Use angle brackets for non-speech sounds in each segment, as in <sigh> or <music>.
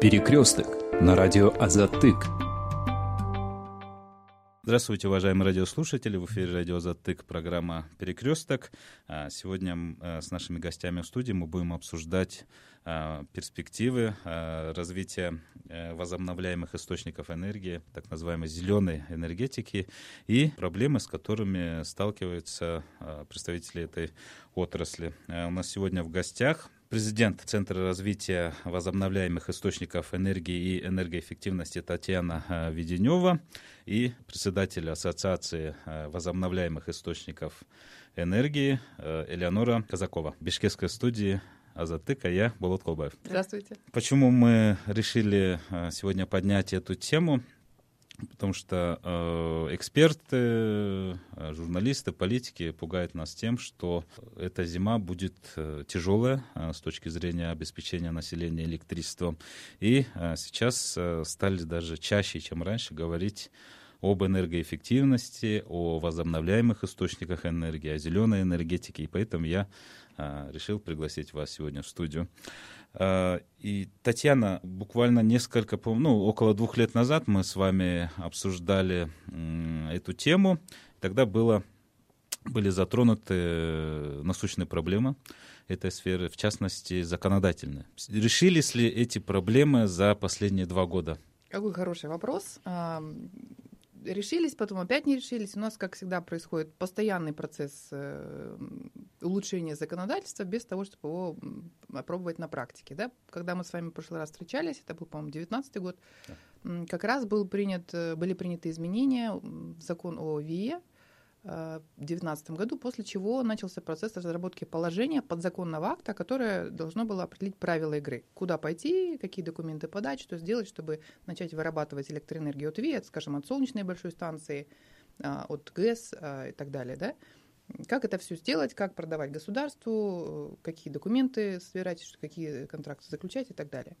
Перекресток на радио Азатык. Здравствуйте, уважаемые радиослушатели. В эфире радио «Затык» программа «Перекресток». А, сегодня э, с нашими гостями в студии мы будем обсуждать а, перспективы а, развития возобновляемых источников энергии, так называемой зеленой энергетики, и проблемы, с которыми сталкиваются представители этой отрасли. У нас сегодня в гостях президент Центра развития возобновляемых источников энергии и энергоэффективности Татьяна э, Веденева и председатель Ассоциации э, возобновляемых источников энергии э, Элеонора Казакова. Бишкекской студии Азатык, а я Болот Колбаев. Здравствуйте. Почему мы решили сегодня поднять эту тему? Потому что э, эксперты, э, журналисты, политики пугают нас тем, что эта зима будет э, тяжелая э, с точки зрения обеспечения населения электричеством. И э, сейчас э, стали даже чаще, чем раньше, говорить об энергоэффективности, о возобновляемых источниках энергии, о зеленой энергетике. И поэтому я э, решил пригласить вас сегодня в студию. Э, и Татьяна, буквально несколько, ну, около двух лет назад мы с вами обсуждали эту тему. Тогда было, были затронуты насущные проблемы этой сферы, в частности, законодательные. Решились ли эти проблемы за последние два года? Какой хороший вопрос решились, потом опять не решились. У нас, как всегда, происходит постоянный процесс э, улучшения законодательства без того, чтобы его опробовать на практике. Да? Когда мы с вами в прошлый раз встречались, это был, по-моему, 2019 год, как раз был принят, э, были приняты изменения в закон о ВИЭ, в 2019 году, после чего начался процесс разработки положения подзаконного акта, которое должно было определить правила игры. Куда пойти, какие документы подать, что сделать, чтобы начать вырабатывать электроэнергию от ВИЭ, скажем, от солнечной большой станции, а, от ГЭС а, и так далее. Да? Как это все сделать, как продавать государству, какие документы собирать, какие контракты заключать и так далее.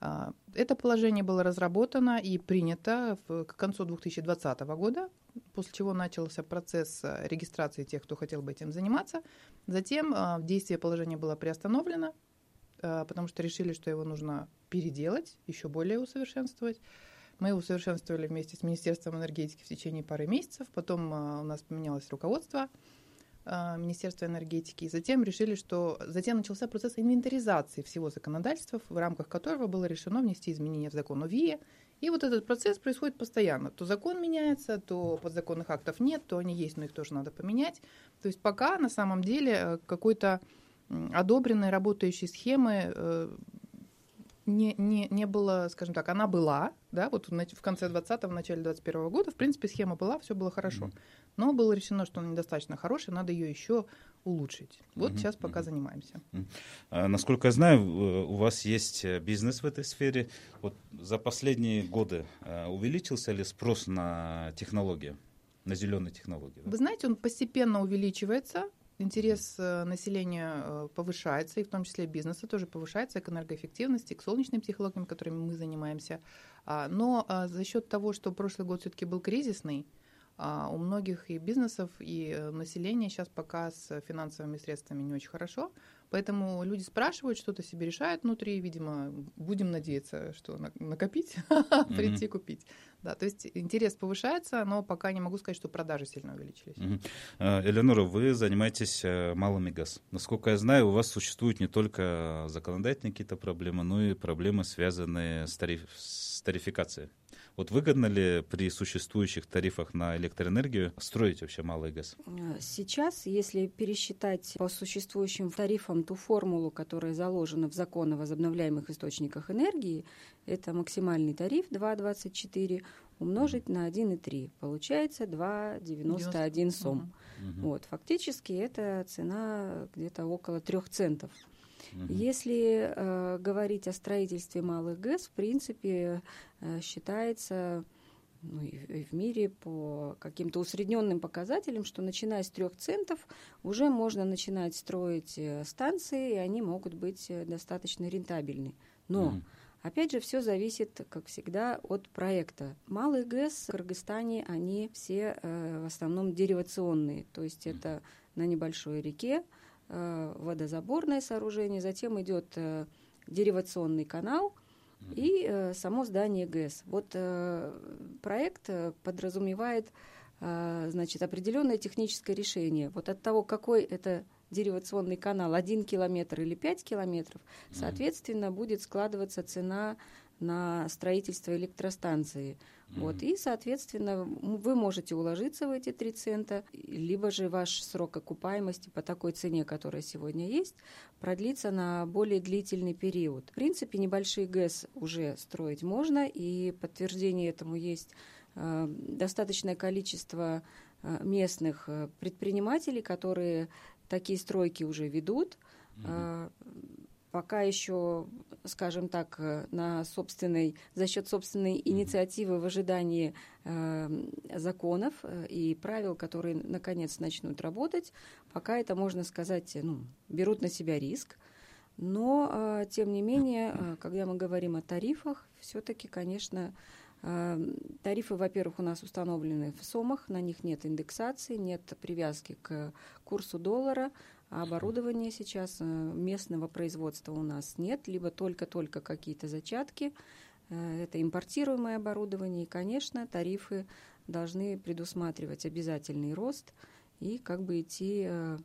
А, это положение было разработано и принято к концу 2020 года, после чего начался процесс э, регистрации тех, кто хотел бы этим заниматься. Затем а, действие положения было приостановлено, а, потому что решили, что его нужно переделать, еще более усовершенствовать. Мы его усовершенствовали вместе с Министерством энергетики в течение пары месяцев. Потом у нас поменялось руководство – Министерства энергетики. И затем решили, что затем начался процесс инвентаризации всего законодательства, в рамках которого было решено внести изменения в закон о ВИЭ. И вот этот процесс происходит постоянно. То закон меняется, то подзаконных актов нет, то они есть, но их тоже надо поменять. То есть пока на самом деле э, какой-то одобренной работающей схемы э, не, не, не было, скажем так, она была, да, вот в, конце 20-го, в начале 21 года, в принципе, схема была, все было хорошо. Но было решено, что она недостаточно хорошая, надо ее еще улучшить. Вот mm-hmm. сейчас пока mm-hmm. занимаемся. А, насколько я знаю, э, у вас есть э, бизнес в этой сфере. Вот за последние годы э, увеличился ли спрос на технологии? на зеленые технологии. Вы знаете, он постепенно увеличивается интерес населения повышается, и в том числе бизнеса тоже повышается, к энергоэффективности, к солнечным технологиям, которыми мы занимаемся. А, но а, за счет того, что прошлый год все-таки был кризисный, а, у многих и бизнесов, и э, населения сейчас пока с финансовыми средствами не очень хорошо. Поэтому люди спрашивают, что-то себе решают внутри, видимо, будем надеяться, что накопить, <laughs> прийти купить. Да, то есть интерес повышается, но пока не могу сказать, что продажи сильно увеличились. А, Элеонора, вы занимаетесь э, малыми газ. Насколько я знаю, у вас существуют не только законодательные какие-то проблемы, но и проблемы, связанные с, тариф, с тарификацией. Вот выгодно ли при существующих тарифах на электроэнергию строить вообще малый газ? Сейчас, если пересчитать по существующим тарифам ту формулу, которая заложена в закон о возобновляемых источниках энергии, это максимальный тариф 2,24 умножить на 1,3. Получается 2,91 сом. Угу. Вот, фактически это цена где-то около 3 центов. Угу. Если э, говорить о строительстве малых ГЭС, в принципе, э, считается ну, и в мире по каким-то усредненным показателям, что начиная с трех центов уже можно начинать строить э, станции, и они могут быть э, достаточно рентабельны. Но mm Опять же, все зависит, как всегда, от проекта. Малый ГЭС в Кыргызстане, они все э, в основном деривационные, то есть это на небольшой реке, водозаборное сооружение, затем идет э, деривационный канал, и э, само здание ГЭС. Вот э, проект э, подразумевает э, значит, определенное техническое решение. Вот от того, какой это деривационный канал, один километр или пять километров, соответственно, будет складываться цена на строительство электростанции. Mm-hmm. Вот, и, соответственно, вы можете уложиться в эти 3 цента, либо же ваш срок окупаемости по такой цене, которая сегодня есть, продлится на более длительный период. В принципе, небольшие ГЭС уже строить можно, и подтверждение этому есть э, достаточное количество э, местных э, предпринимателей, которые такие стройки уже ведут. Mm-hmm пока еще, скажем так, э, на собственной, за счет собственной инициативы в ожидании э, законов э, и правил, которые наконец начнут работать, пока это, можно сказать, ну, берут на себя риск. Но, э, тем не менее, э, когда мы говорим о тарифах, все-таки, конечно, э, Тарифы, во-первых, у нас установлены в СОМах, на них нет индексации, нет привязки к курсу доллара, а оборудования сейчас э, местного производства у нас нет, либо только-только какие-то зачатки. Э, это импортируемое оборудование, и, конечно, тарифы должны предусматривать обязательный рост и как бы идти э,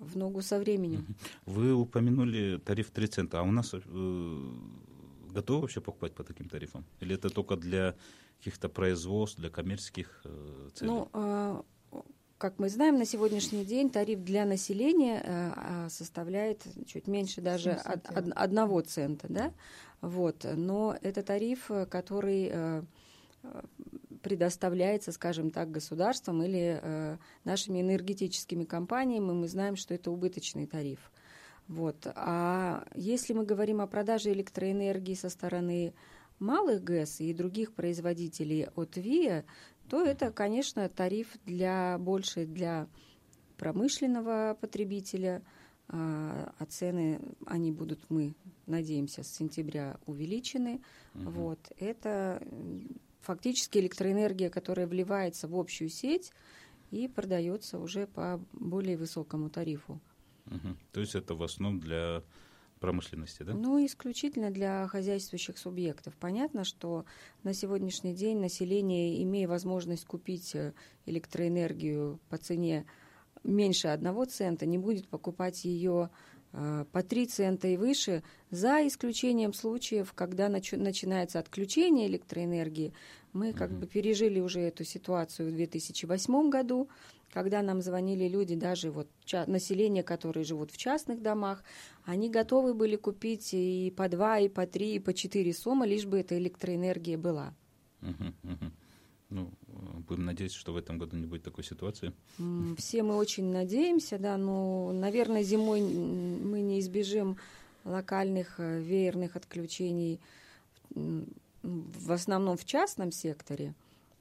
в ногу со временем. Вы упомянули тариф 3 цента, а у нас готовы вообще покупать по таким тарифам? Или это только для каких-то производств, для коммерческих целей? Ну, как мы знаем, на сегодняшний день тариф для населения э, а, составляет чуть меньше даже од, од, одного цента, да? Вот. Но это тариф, который э, предоставляется, скажем так, государством или э, нашими энергетическими компаниями, мы знаем, что это убыточный тариф. Вот. А если мы говорим о продаже электроэнергии со стороны малых ГЭС и других производителей от ВИА, то это, конечно, тариф для больше для промышленного потребителя, а, а цены, они будут, мы надеемся, с сентября увеличены. Угу. Вот. Это фактически электроэнергия, которая вливается в общую сеть и продается уже по более высокому тарифу. Угу. То есть это в основном для промышленности, да? Ну, исключительно для хозяйствующих субъектов. Понятно, что на сегодняшний день население, имея возможность купить э, электроэнергию по цене меньше одного цента, не будет покупать ее э, по 3 цента и выше, за исключением случаев, когда начи- начинается отключение электроэнергии. Мы как бы пережили уже эту ситуацию в 2008 году, когда нам звонили люди, даже вот население, которые живут в частных домах, они готовы были купить и по два, и по три, и по четыре суммы, лишь бы эта электроэнергия была. Ну, будем надеяться, что в этом году не будет такой ситуации. Все мы очень надеемся, да, но, наверное, зимой мы не избежим локальных э, веерных отключений, в основном в частном секторе,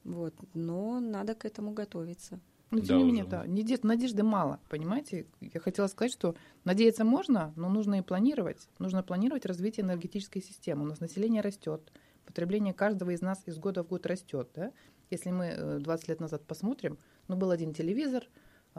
вот, но надо к этому готовиться. Но тем да, не менее, да, надежды мало, понимаете? Я хотела сказать, что надеяться можно, но нужно и планировать. Нужно планировать развитие энергетической системы. У нас население растет, потребление каждого из нас из года в год растет. Да? Если мы 20 э, лет назад посмотрим, ну, был один телевизор,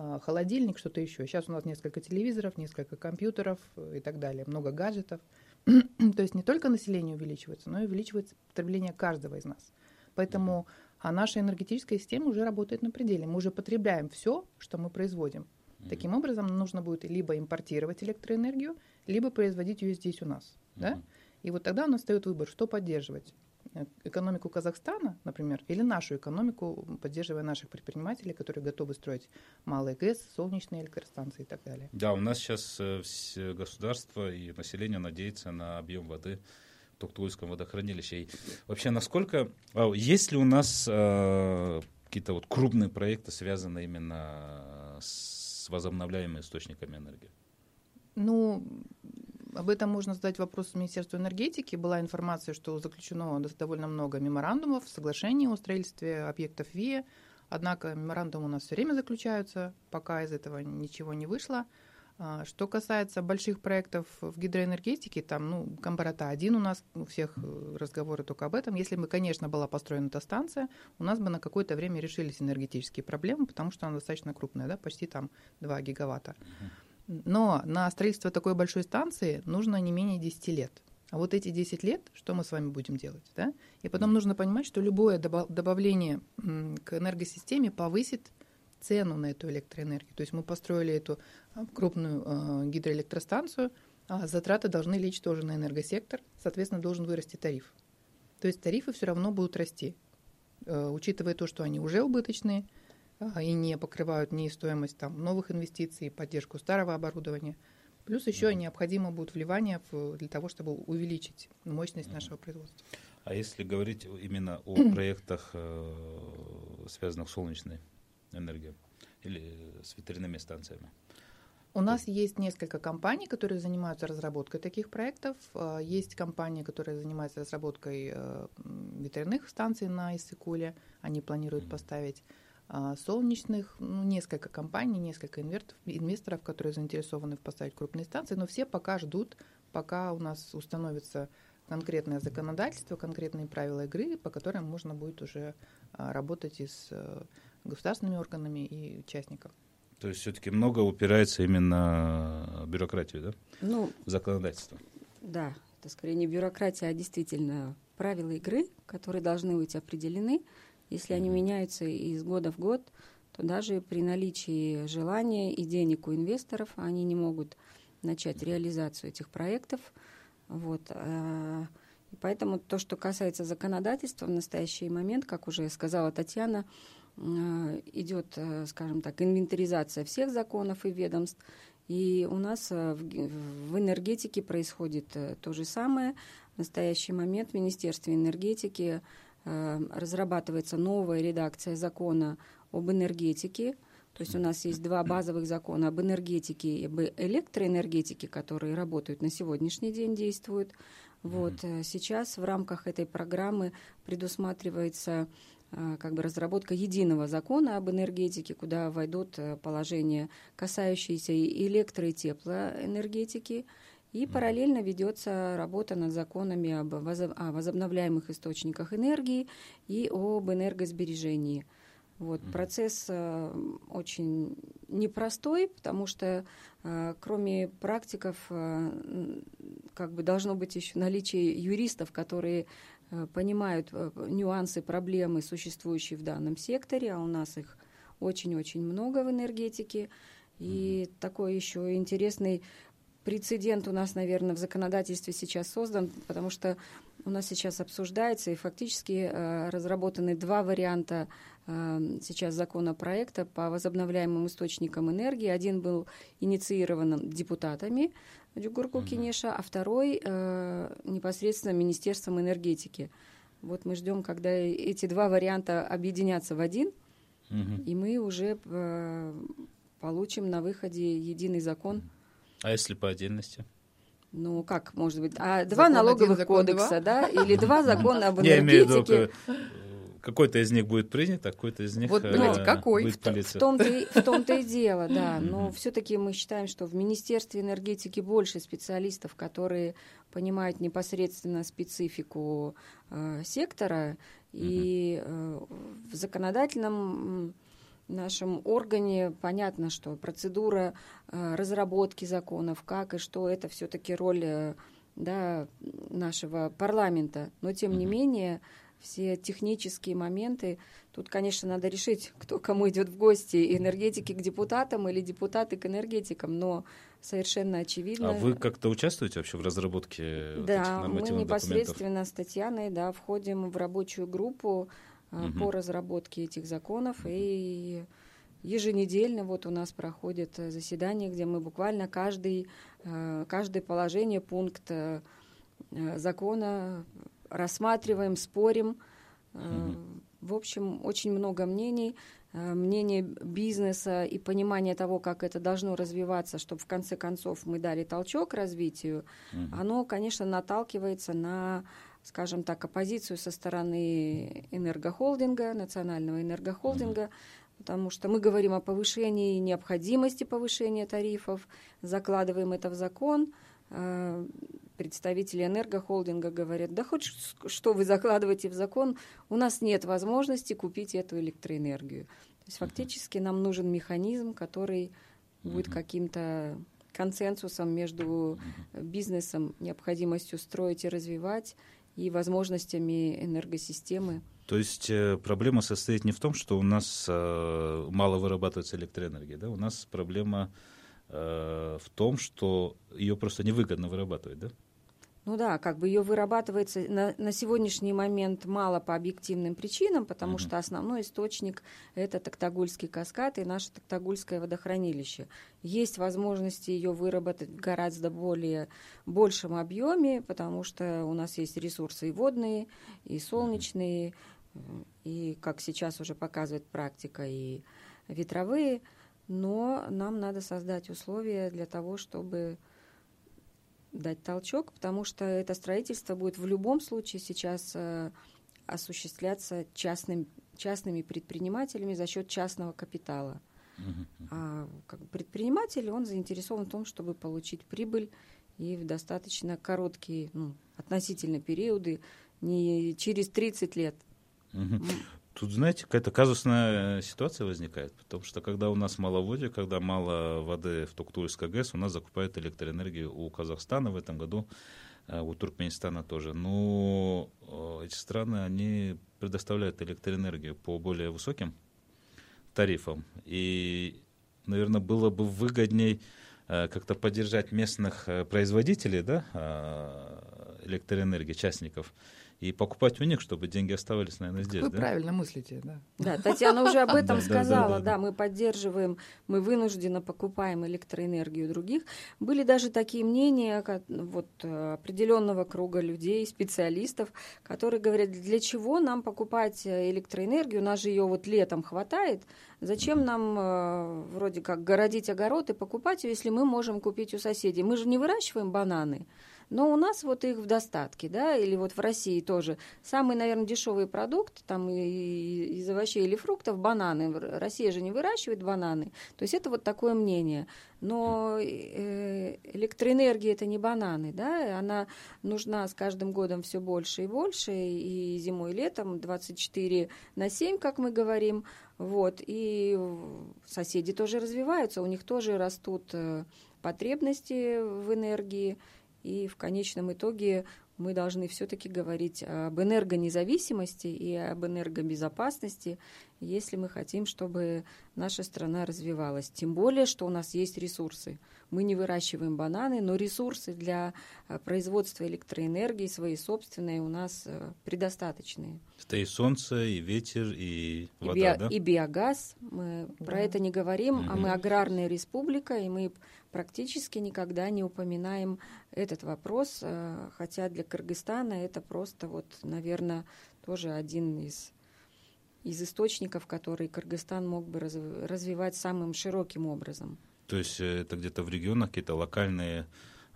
а, холодильник, что-то еще. Сейчас у нас несколько телевизоров, несколько компьютеров э, и так далее, много гаджетов. <clears throat> То есть не только население увеличивается, но и увеличивается потребление каждого из нас. Поэтому а наша энергетическая система уже работает на пределе. Мы уже потребляем все, что мы производим. Mm-hmm. Таким образом, нужно будет либо импортировать электроэнергию, либо производить ее здесь у нас. Mm-hmm. Да? И вот тогда у нас встает выбор, что поддерживать. Э, экономику Казахстана, например, или нашу экономику, поддерживая наших предпринимателей, которые готовы строить малые ГЭС, солнечные электростанции и так далее. Да, у нас сейчас э, государство и население надеется на объем воды Туктуйском водохранилище. И вообще, насколько... А, есть ли у нас э, какие-то вот крупные проекты, связанные именно с возобновляемыми источниками энергии? Ну, об этом можно задать вопрос Министерству энергетики. Была информация, что заключено довольно много меморандумов, соглашений о строительстве объектов ВИЭ. Однако меморандумы у нас все время заключаются, пока из этого ничего не вышло. А, что касается больших проектов в гидроэнергетике, там, ну, Камбарата один у нас, у всех э, разговоры только об этом. Если бы, конечно, была построена эта станция, у нас бы на какое-то время решились энергетические проблемы, потому что она достаточно крупная, да, почти там 2 гигаватта. Но на строительство такой большой станции нужно не менее 10 лет. А вот эти 10 лет, что мы с вами будем делать? Да? И потом нужно понимать, что любое добавление к энергосистеме повысит цену на эту электроэнергию. То есть мы построили эту а, крупную а, гидроэлектростанцию, а затраты должны лечь тоже на энергосектор, соответственно, должен вырасти тариф. То есть тарифы все равно будут расти, э, учитывая то, что они уже убыточные и не покрывают ни стоимость там, новых инвестиций, поддержку старого оборудования. Плюс еще необходимо будет вливание для того, чтобы увеличить мощность нашего производства. А если говорить именно о <clears throat> проектах, э, связанных с солнечной энергией или с ветряными станциями? У нас есть несколько компаний, которые занимаются разработкой таких проектов. Э, есть компания, которая занимается разработкой э, ветряных станций на Иссыкуле. Они планируют mm-hmm. поставить солнечных, ну, несколько компаний, несколько инвесторов, которые заинтересованы в поставить крупные станции, но все пока ждут, пока у нас установится конкретное законодательство, конкретные правила игры, по которым можно будет уже работать и с э, государственными органами и участниками. То есть все-таки много упирается именно в бюрократию, да? Ну, в законодательство. Да, это скорее не бюрократия, а действительно правила игры, которые должны быть определены. Если они меняются из года в год, то даже при наличии желания и денег у инвесторов они не могут начать реализацию этих проектов. Вот. Э, и поэтому то, что касается законодательства в настоящий момент, как уже сказала Татьяна, идет, э, скажем так, инвентаризация всех законов и ведомств. И у нас э, в энергетике происходит то же самое. В настоящий момент в Министерстве энергетики разрабатывается новая редакция закона об энергетике. То есть у нас есть два базовых закона об энергетике и об электроэнергетике, которые работают на сегодняшний день, действуют. Вот сейчас в рамках этой программы предусматривается Э, как бы разработка единого закона об энергетике, куда войдут э, положения, касающиеся и электро- и теплоэнергетики, и параллельно ведется работа над законами об возобновляемых источниках энергии и об энергосбережении. Вот, процесс э, очень непростой, потому что э, кроме практиков э, как бы должно быть еще наличие юристов, которые Э, понимают э, нюансы, проблемы, существующие в данном секторе, а у нас их очень-очень много в энергетике. И mm-hmm. такой еще интересный прецедент у нас, наверное, в законодательстве сейчас создан, потому что у нас сейчас обсуждается и фактически э, разработаны два варианта э, сейчас законопроекта по возобновляемым источникам энергии. Один был инициирован депутатами Дюгурку Кинеша, а второй э, непосредственно Министерством энергетики. Вот мы ждем, когда эти два варианта объединятся в один, угу. и мы уже э, получим на выходе единый закон. А если по отдельности? Ну, как может быть? А два закон налоговых один, кодекса, да? Или два <laughs> закона об энергетике? Какой-то из них будет принят, а какой-то из них вот, э, какой? будет в, в том-то и, в том-то и дело, да. Но все-таки мы считаем, что в Министерстве энергетики больше специалистов, которые понимают непосредственно специфику э, сектора, и э, в законодательном нашем органе понятно, что процедура э, разработки законов, как и что, это все-таки роль э, да, нашего парламента. Но тем не менее все технические моменты. Тут, конечно, надо решить, кто кому идет в гости, энергетики к депутатам или депутаты к энергетикам, но совершенно очевидно. А вы как-то участвуете вообще в разработке да, вот этих мы непосредственно с Татьяной да, входим в рабочую группу угу. по разработке этих законов угу. и еженедельно вот у нас проходит заседание, где мы буквально каждый, э, каждое положение, пункт э, закона рассматриваем, спорим. Угу. В общем, очень много мнений, э, мнение бизнеса и понимание того, как это должно развиваться, чтобы в конце концов мы дали толчок развитию, оно, конечно, наталкивается на, скажем так, оппозицию со стороны энергохолдинга, национального энергохолдинга, потому что мы говорим о повышении необходимости повышения тарифов, закладываем это в закон, э, представители энергохолдинга говорят, да хоть что вы закладываете в закон, у нас нет возможности купить эту электроэнергию. То есть фактически нам нужен механизм, который будет каким-то консенсусом между бизнесом, необходимостью строить и развивать, и возможностями энергосистемы. То есть э, проблема состоит не в том, что у нас э, мало вырабатывается электроэнергии, да? У нас проблема э, в том, что ее просто невыгодно вырабатывать, да? Ну да, как бы ее вырабатывается на, на сегодняшний момент мало по объективным причинам, потому угу. что основной источник это Токтагульский каскад и наше Токтагульское водохранилище. Есть возможности ее выработать в гораздо более большем объеме, потому что у нас есть ресурсы и водные, и солнечные, и, как сейчас уже показывает практика, и ветровые. Но нам надо создать условия для того, чтобы дать толчок, потому что это строительство будет в любом случае сейчас э, осуществляться частным, частными предпринимателями за счет частного капитала. А как предприниматель, он заинтересован в том, чтобы получить прибыль и в достаточно короткие, ну, относительно периоды, не через 30 лет. Тут, знаете, какая-то казусная ситуация возникает, потому что когда у нас мало воды, когда мало воды в Токтурской ГЭС, у нас закупают электроэнергию у Казахстана в этом году, э, у Туркменистана тоже. Но э, эти страны, они предоставляют электроэнергию по более высоким тарифам. И, наверное, было бы выгодней э, как-то поддержать местных производителей да, электроэнергии, частников, и покупать у них, чтобы деньги оставались, наверное, здесь. Вы да? правильно мыслите, да. Да, Татьяна уже об <laughs> этом сказала, да, мы поддерживаем, мы вынужденно покупаем электроэнергию других. Были даже такие мнения вот, определенного круга людей, специалистов, которые говорят, для чего нам покупать электроэнергию, у нас же ее вот летом хватает, зачем нам э, вроде как городить огород и покупать ее, если мы можем купить у соседей? Мы же не выращиваем бананы. Но у нас вот их в достатке, да, или вот в России тоже. Самый, наверное, дешевый продукт там из овощей или фруктов – бананы. Россия же не выращивает бананы. То есть это вот такое мнение. Но э, электроэнергия – это не бананы, да, она нужна с каждым годом все больше и больше, и зимой, и летом 24 на 7, как мы говорим, вот, и соседи тоже развиваются, у них тоже растут э, потребности в энергии, и в конечном итоге мы должны все-таки говорить об энергонезависимости и об энергобезопасности, если мы хотим, чтобы наша страна развивалась. Тем более, что у нас есть ресурсы. Мы не выращиваем бананы, но ресурсы для э, производства электроэнергии свои собственные у нас э, предостаточные. Это и солнце, и ветер, и вода, и, био, да? и биогаз. Мы да. про это не говорим, угу. а мы аграрная республика, и мы практически никогда не упоминаем этот вопрос, э, хотя для Кыргызстана это просто вот, наверное, тоже один из из источников, которые Кыргызстан мог бы развивать самым широким образом. То есть э, это где-то в регионах какие-то локальные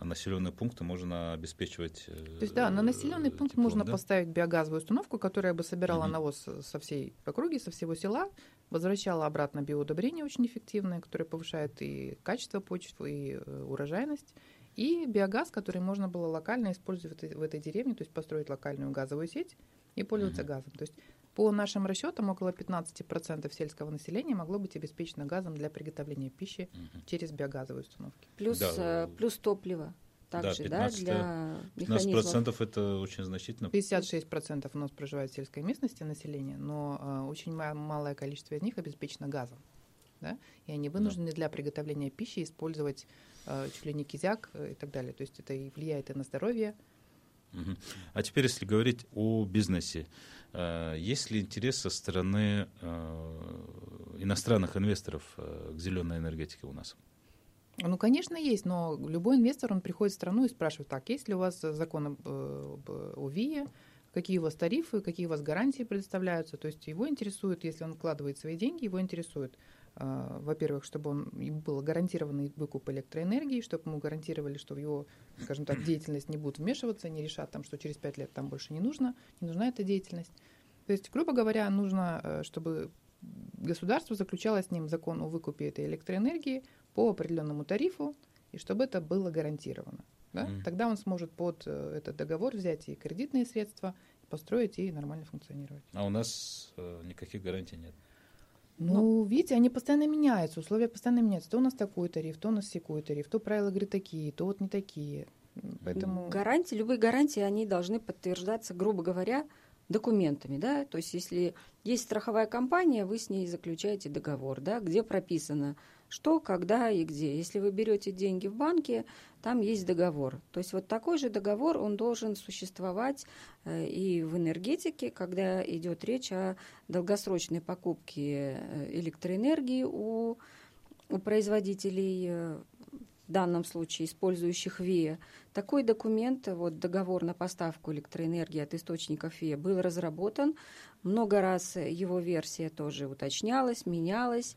населенные пункты можно обеспечивать. Э, То есть, да, на населенный пункт теплом, можно да? поставить биогазовую установку, которая бы собирала угу. навоз со всей округи, со всего села, возвращала обратно биоудобрения очень эффективные, которые повышают и качество почв, и э, урожайность. И биогаз, который можно было локально использовать в этой деревне, то есть построить локальную газовую сеть и пользоваться угу. газом. То есть по нашим расчетам, около 15% сельского населения могло быть обеспечено газом для приготовления пищи угу. через биогазовые установки. Плюс, да. э, плюс топливо также, да, 15, да для 15% это очень значительно. 56% у нас проживает в сельской местности населения, но э, очень малое количество из них обеспечено газом. Да? И они вынуждены да. для приготовления пищи использовать э, чуть ли не кизяк э, и так далее. То есть это и влияет и на здоровье. Угу. А теперь, если говорить о бизнесе, э, есть ли интерес со стороны э, иностранных инвесторов э, к зеленой энергетике у нас? Ну, конечно, есть, но любой инвестор, он приходит в страну и спрашивает, так, есть ли у вас закон о ВИЕ, какие у вас тарифы, какие у вас гарантии предоставляются. То есть его интересует, если он вкладывает свои деньги, его интересует, э, во-первых, чтобы он был гарантированный выкуп электроэнергии, чтобы ему гарантировали, что в его, скажем так, деятельность не будут вмешиваться, не решат там, что через пять лет там больше не нужно, не нужна эта деятельность. То есть, грубо говоря, нужно, э, чтобы государство заключало с ним закон о выкупе этой электроэнергии, по определенному тарифу, и чтобы это было гарантировано. Да? Mm. Тогда он сможет под э, этот договор взять и кредитные средства, построить и нормально функционировать. А у нас э, никаких гарантий нет. Ну, ну, видите, они постоянно меняются, условия постоянно меняются. То у нас такой тариф, то у нас секой тариф, то правила игры такие, то вот не такие. Поэтому... Гарантии, любые гарантии, они должны подтверждаться, грубо говоря, документами, да, то есть если есть страховая компания, вы с ней заключаете договор, да, где прописано, что, когда и где. Если вы берете деньги в банке, там есть договор. То есть вот такой же договор, он должен существовать э, и в энергетике, когда идет речь о долгосрочной покупке э, электроэнергии у, у производителей э, в данном случае использующих ВИА. Такой документ, вот договор на поставку электроэнергии от источников ВИА, был разработан. Много раз его версия тоже уточнялась, менялась.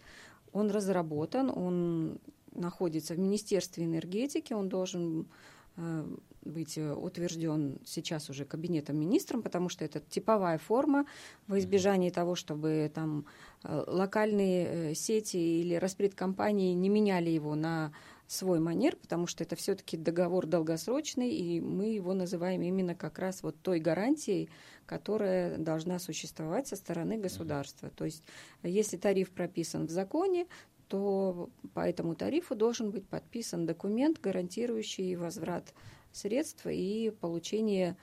Он разработан, он находится в Министерстве энергетики, он должен э, быть утвержден сейчас уже кабинетом министром, потому что это типовая форма во избежание того, чтобы там э, локальные э, сети или распредкомпании не меняли его на свой манер, потому что это все-таки договор долгосрочный, и мы его называем именно как раз вот той гарантией, которая должна существовать со стороны государства. То есть, если тариф прописан в законе, то по этому тарифу должен быть подписан документ, гарантирующий возврат средств и получение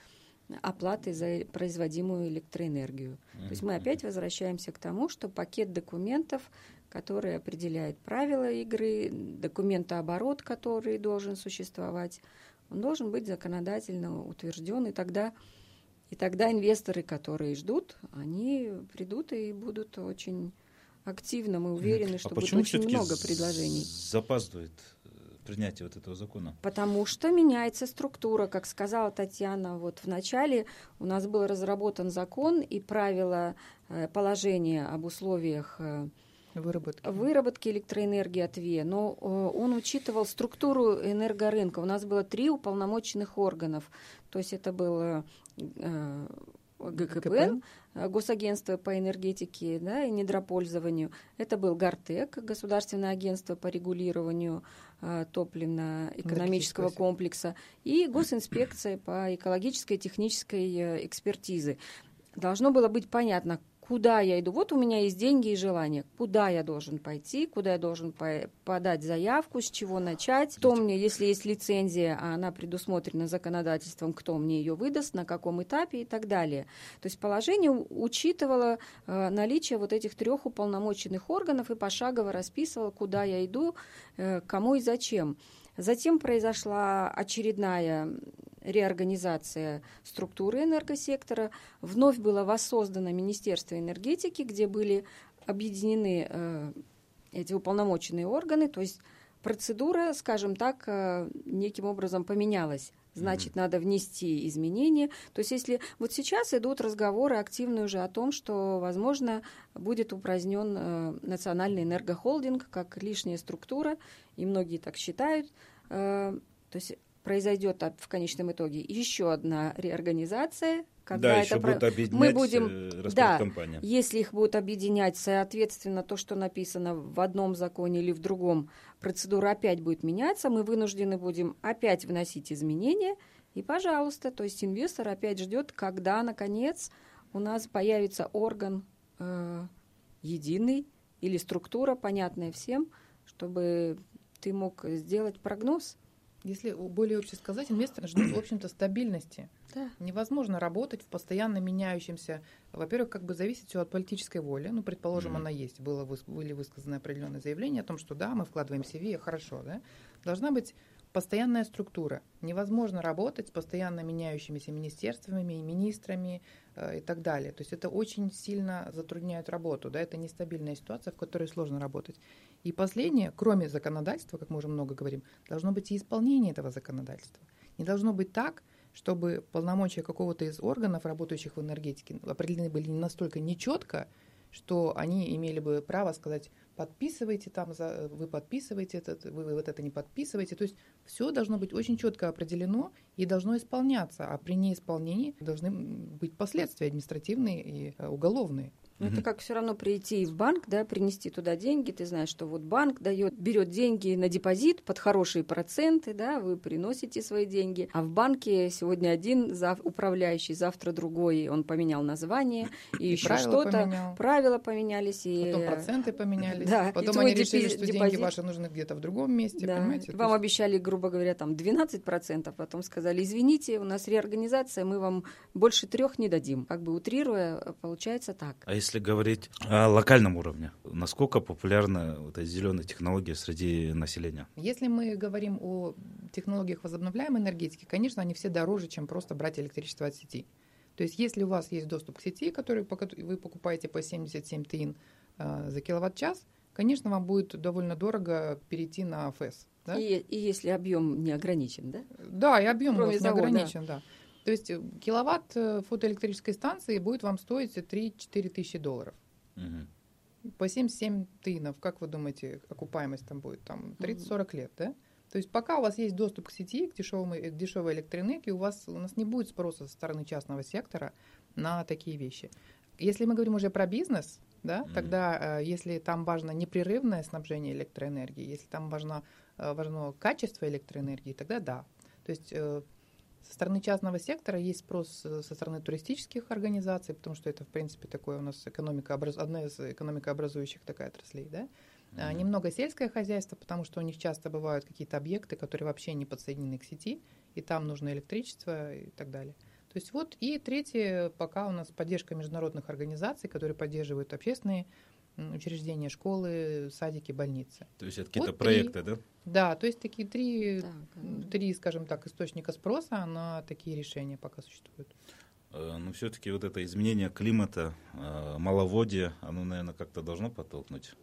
оплаты за производимую электроэнергию. То есть мы опять возвращаемся к тому, что пакет документов который определяет правила игры, документооборот, который должен существовать, он должен быть законодательно утвержден, и тогда, и тогда инвесторы, которые ждут, они придут и будут очень активно, мы уверены, что а будет очень много предложений. запаздывает э, принятие вот этого закона? Потому что меняется структура, как сказала Татьяна, вот в начале у нас был разработан закон и правила э, положения об условиях э, Выработки. Выработки электроэнергии от ВИЭ, но э, он учитывал структуру энергорынка. У нас было три уполномоченных органов. То есть это было э, ГКП, Госагентство по энергетике да, и недропользованию. Это был ГАРТЕК, Государственное агентство по регулированию э, топливно-экономического комплекса, и Госинспекция по экологической и технической экспертизе. Должно было быть понятно, куда я иду. Вот у меня есть деньги и желание. Куда я должен пойти, куда я должен по подать заявку, с чего начать. Кто мне, если есть лицензия, а она предусмотрена законодательством, кто мне ее выдаст, на каком этапе и так далее. То есть положение учитывало э, наличие вот этих трех уполномоченных органов и пошагово расписывало, куда я иду, э, кому и зачем. Затем произошла очередная реорганизация структуры энергосектора. Вновь было воссоздано Министерство энергетики, где были объединены э, эти уполномоченные органы, то есть процедура, скажем так, э, неким образом поменялась. Значит, mm-hmm. надо внести изменения. То есть, если вот сейчас идут разговоры активные уже о том, что, возможно, будет упразднен э, национальный энергохолдинг как лишняя структура, и многие так считают. Э, то есть произойдет в конечном итоге еще одна реорганизация, когда да, это еще про... будут объединять мы будем, э, да, если их будут объединять, соответственно, то, что написано в одном законе или в другом, процедура опять будет меняться, мы вынуждены будем опять вносить изменения, и, пожалуйста, то есть инвестор опять ждет, когда, наконец, у нас появится орган э, единый или структура, понятная всем, чтобы ты мог сделать прогноз если более общее сказать, инвестор ждет, в <clears throat> общем-то, стабильности. Да. Невозможно работать в постоянно меняющемся. Во-первых, как бы зависит все от политической воли. Ну, предположим, mm-hmm. она есть. Было, были высказаны определенные заявления о том, что да, мы вкладываем CV, хорошо, да. Должна быть постоянная структура. Невозможно работать с постоянно меняющимися министерствами, министрами э, и так далее. То есть это очень сильно затрудняет работу. Да? Это нестабильная ситуация, в которой сложно работать. И последнее, кроме законодательства, как мы уже много говорим, должно быть и исполнение этого законодательства. Не должно быть так, чтобы полномочия какого-то из органов, работающих в энергетике, определены были настолько нечетко, что они имели бы право сказать, подписывайте там, за, вы подписываете это, вы вот это не подписываете. То есть все должно быть очень четко определено и должно исполняться, а при неисполнении должны быть последствия административные и э, Ну, это как все равно прийти в банк, да, принести туда деньги. Ты знаешь, что вот банк дает, берет деньги на депозит под хорошие проценты, да, вы приносите свои деньги. А в банке сегодня один зав, управляющий, завтра другой, он поменял название <laughs> и, и еще что-то. Правила поменялись. И... Потом проценты поменялись. Да, Потом они решили, что депозит... деньги ваши нужны где-то в другом месте, да. понимаете? Вам есть... обещали, грубо говоря, там 12%, потом сказали, извините, у нас реорганизация, мы вам больше трех не дадим. Как бы утрируя, получается так. А если говорить о локальном уровне, насколько популярна вот эта зеленая технология среди населения? Если мы говорим о технологиях возобновляемой энергетики, конечно, они все дороже, чем просто брать электричество от сети. То есть, если у вас есть доступ к сети, который вы покупаете по 77 тин э, за киловатт-час, конечно, вам будет довольно дорого перейти на ФЭС. Да? И, и если объем не ограничен, да? Да, и объем Кроме у вас не ограничен, да. То есть э, киловатт э, фотоэлектрической станции будет вам стоить 3-4 тысячи долларов. Угу. По 7-7 тынов, как вы думаете, окупаемость там будет? Там 30-40 лет, да? То есть пока у вас есть доступ к сети, к, дешевому, к дешевой электроэнергии, у вас у нас не будет спроса со стороны частного сектора на такие вещи. Если мы говорим уже про бизнес, да, mm-hmm. тогда э, если там важно непрерывное снабжение электроэнергии, если там важно, важно качество электроэнергии, тогда да. То есть со стороны частного сектора есть спрос э, со стороны туристических организаций, потому что это, в принципе, такое у нас экономика, одна из экономикообразующих такая отраслей, да. Mm-hmm. Немного сельское хозяйство, потому что у них часто бывают какие-то объекты, которые вообще не подсоединены к сети, и там нужно электричество и так далее. То есть вот и третье, пока у нас поддержка международных организаций, которые поддерживают общественные учреждения, школы, садики, больницы. То есть это какие-то вот проекты, три, да? Да, то есть такие три, так, три, скажем так, источника спроса на такие решения пока существуют. Э, Но ну, все-таки вот это изменение климата, э, маловодье, оно, наверное, как-то должно подтолкнуть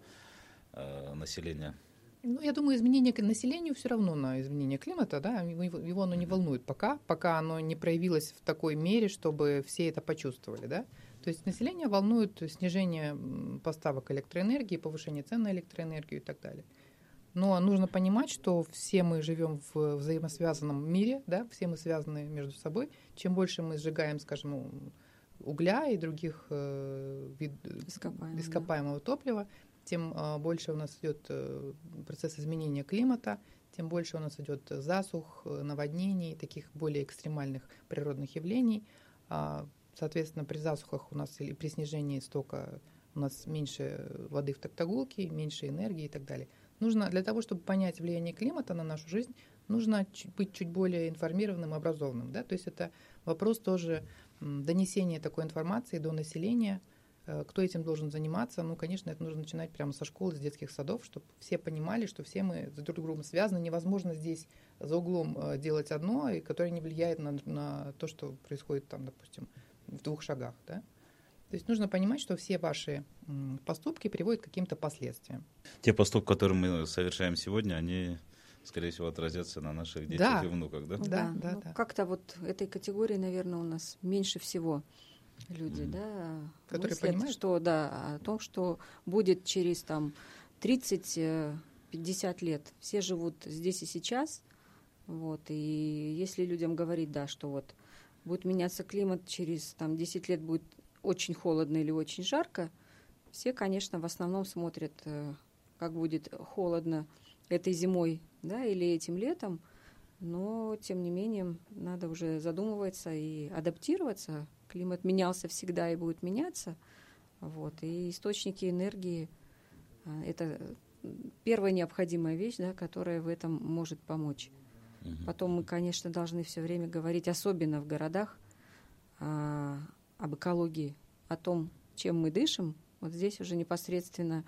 э, население. Ну, я думаю, изменение населению все равно на изменение климата, да, его оно не волнует пока, пока оно не проявилось в такой мере, чтобы все это почувствовали, да. То есть население волнует снижение поставок электроэнергии, повышение цен на электроэнергию и так далее. Но нужно понимать, что все мы живем в взаимосвязанном мире, да, все мы связаны между собой. Чем больше мы сжигаем, скажем, угля и других э, вид, ископаемого, ископаемого топлива, тем э, больше у нас идет э, процесс изменения климата, тем больше у нас идет засух, э, наводнений, таких более экстремальных природных явлений. Соответственно, при засухах у нас или при снижении стока у нас меньше воды в токтагулке, меньше энергии и так далее. Нужно для того, чтобы понять влияние климата на нашу жизнь, нужно быть чуть более информированным, образованным. Да? То есть это вопрос тоже донесения такой информации до населения, э, кто этим должен заниматься. Ну, конечно, это нужно начинать прямо со школы, с детских садов, чтобы все понимали, что все мы друг другом связаны. Невозможно здесь за углом э, делать одно, и которое не влияет на, на то, что происходит там, допустим, в двух шагах. Да? То есть нужно понимать, что все ваши поступки приводят к каким-то последствиям. Те поступки, которые мы совершаем сегодня, они, скорее всего, отразятся на наших детях да. и внуках, да? Да, да. да, ну, да. Как-то вот этой категории, наверное, у нас меньше всего люди, mm. да, которые мыслят, понимают, что да, о том, что будет через там 30-50 э, лет. Все живут здесь и сейчас, вот, и если людям говорить, да, что вот будет меняться климат, через там, 10 лет будет очень холодно или очень жарко, все, конечно, в основном смотрят, э, как будет холодно этой зимой да, или этим летом, но, тем не менее, надо уже задумываться и адаптироваться. Климат менялся всегда и будет меняться. Вот. И источники энергии э, – это первая необходимая вещь, да, которая в этом может помочь. Потом мы, конечно, должны все время говорить, особенно в городах, а, об экологии, о том, чем мы дышим. Вот здесь уже непосредственно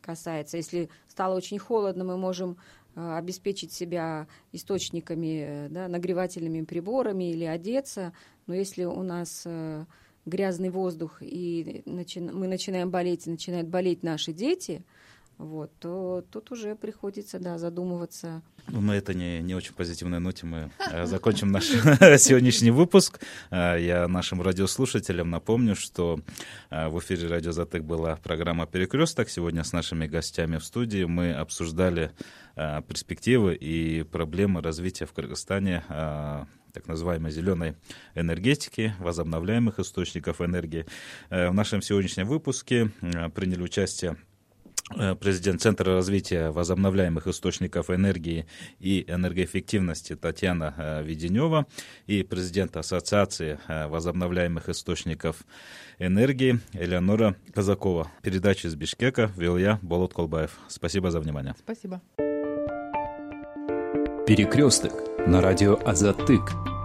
касается. Если стало очень холодно, мы можем а, обеспечить себя источниками, э, да, нагревательными приборами или одеться. Но если у нас э, грязный воздух и начи... мы начинаем болеть, и начинают болеть наши дети – вот, то тут уже приходится, да, задумываться. Ну, на этой не, не очень позитивной ноте мы э, закончим наш <laughs> сегодняшний выпуск. Э, я нашим радиослушателям напомню, что э, в эфире «Радио Затык» была программа «Перекресток». Сегодня с нашими гостями в студии мы обсуждали перспективы и проблемы развития в Кыргызстане так называемой зеленой энергетики, возобновляемых источников энергии. В нашем сегодняшнем выпуске приняли участие президент Центра развития возобновляемых источников энергии и энергоэффективности Татьяна э, Веденева и президент Ассоциации э, возобновляемых источников энергии Элеонора Казакова. Передачу из Бишкека вел я, Болот Колбаев. Спасибо за внимание. Спасибо. Перекресток на радио Азатык.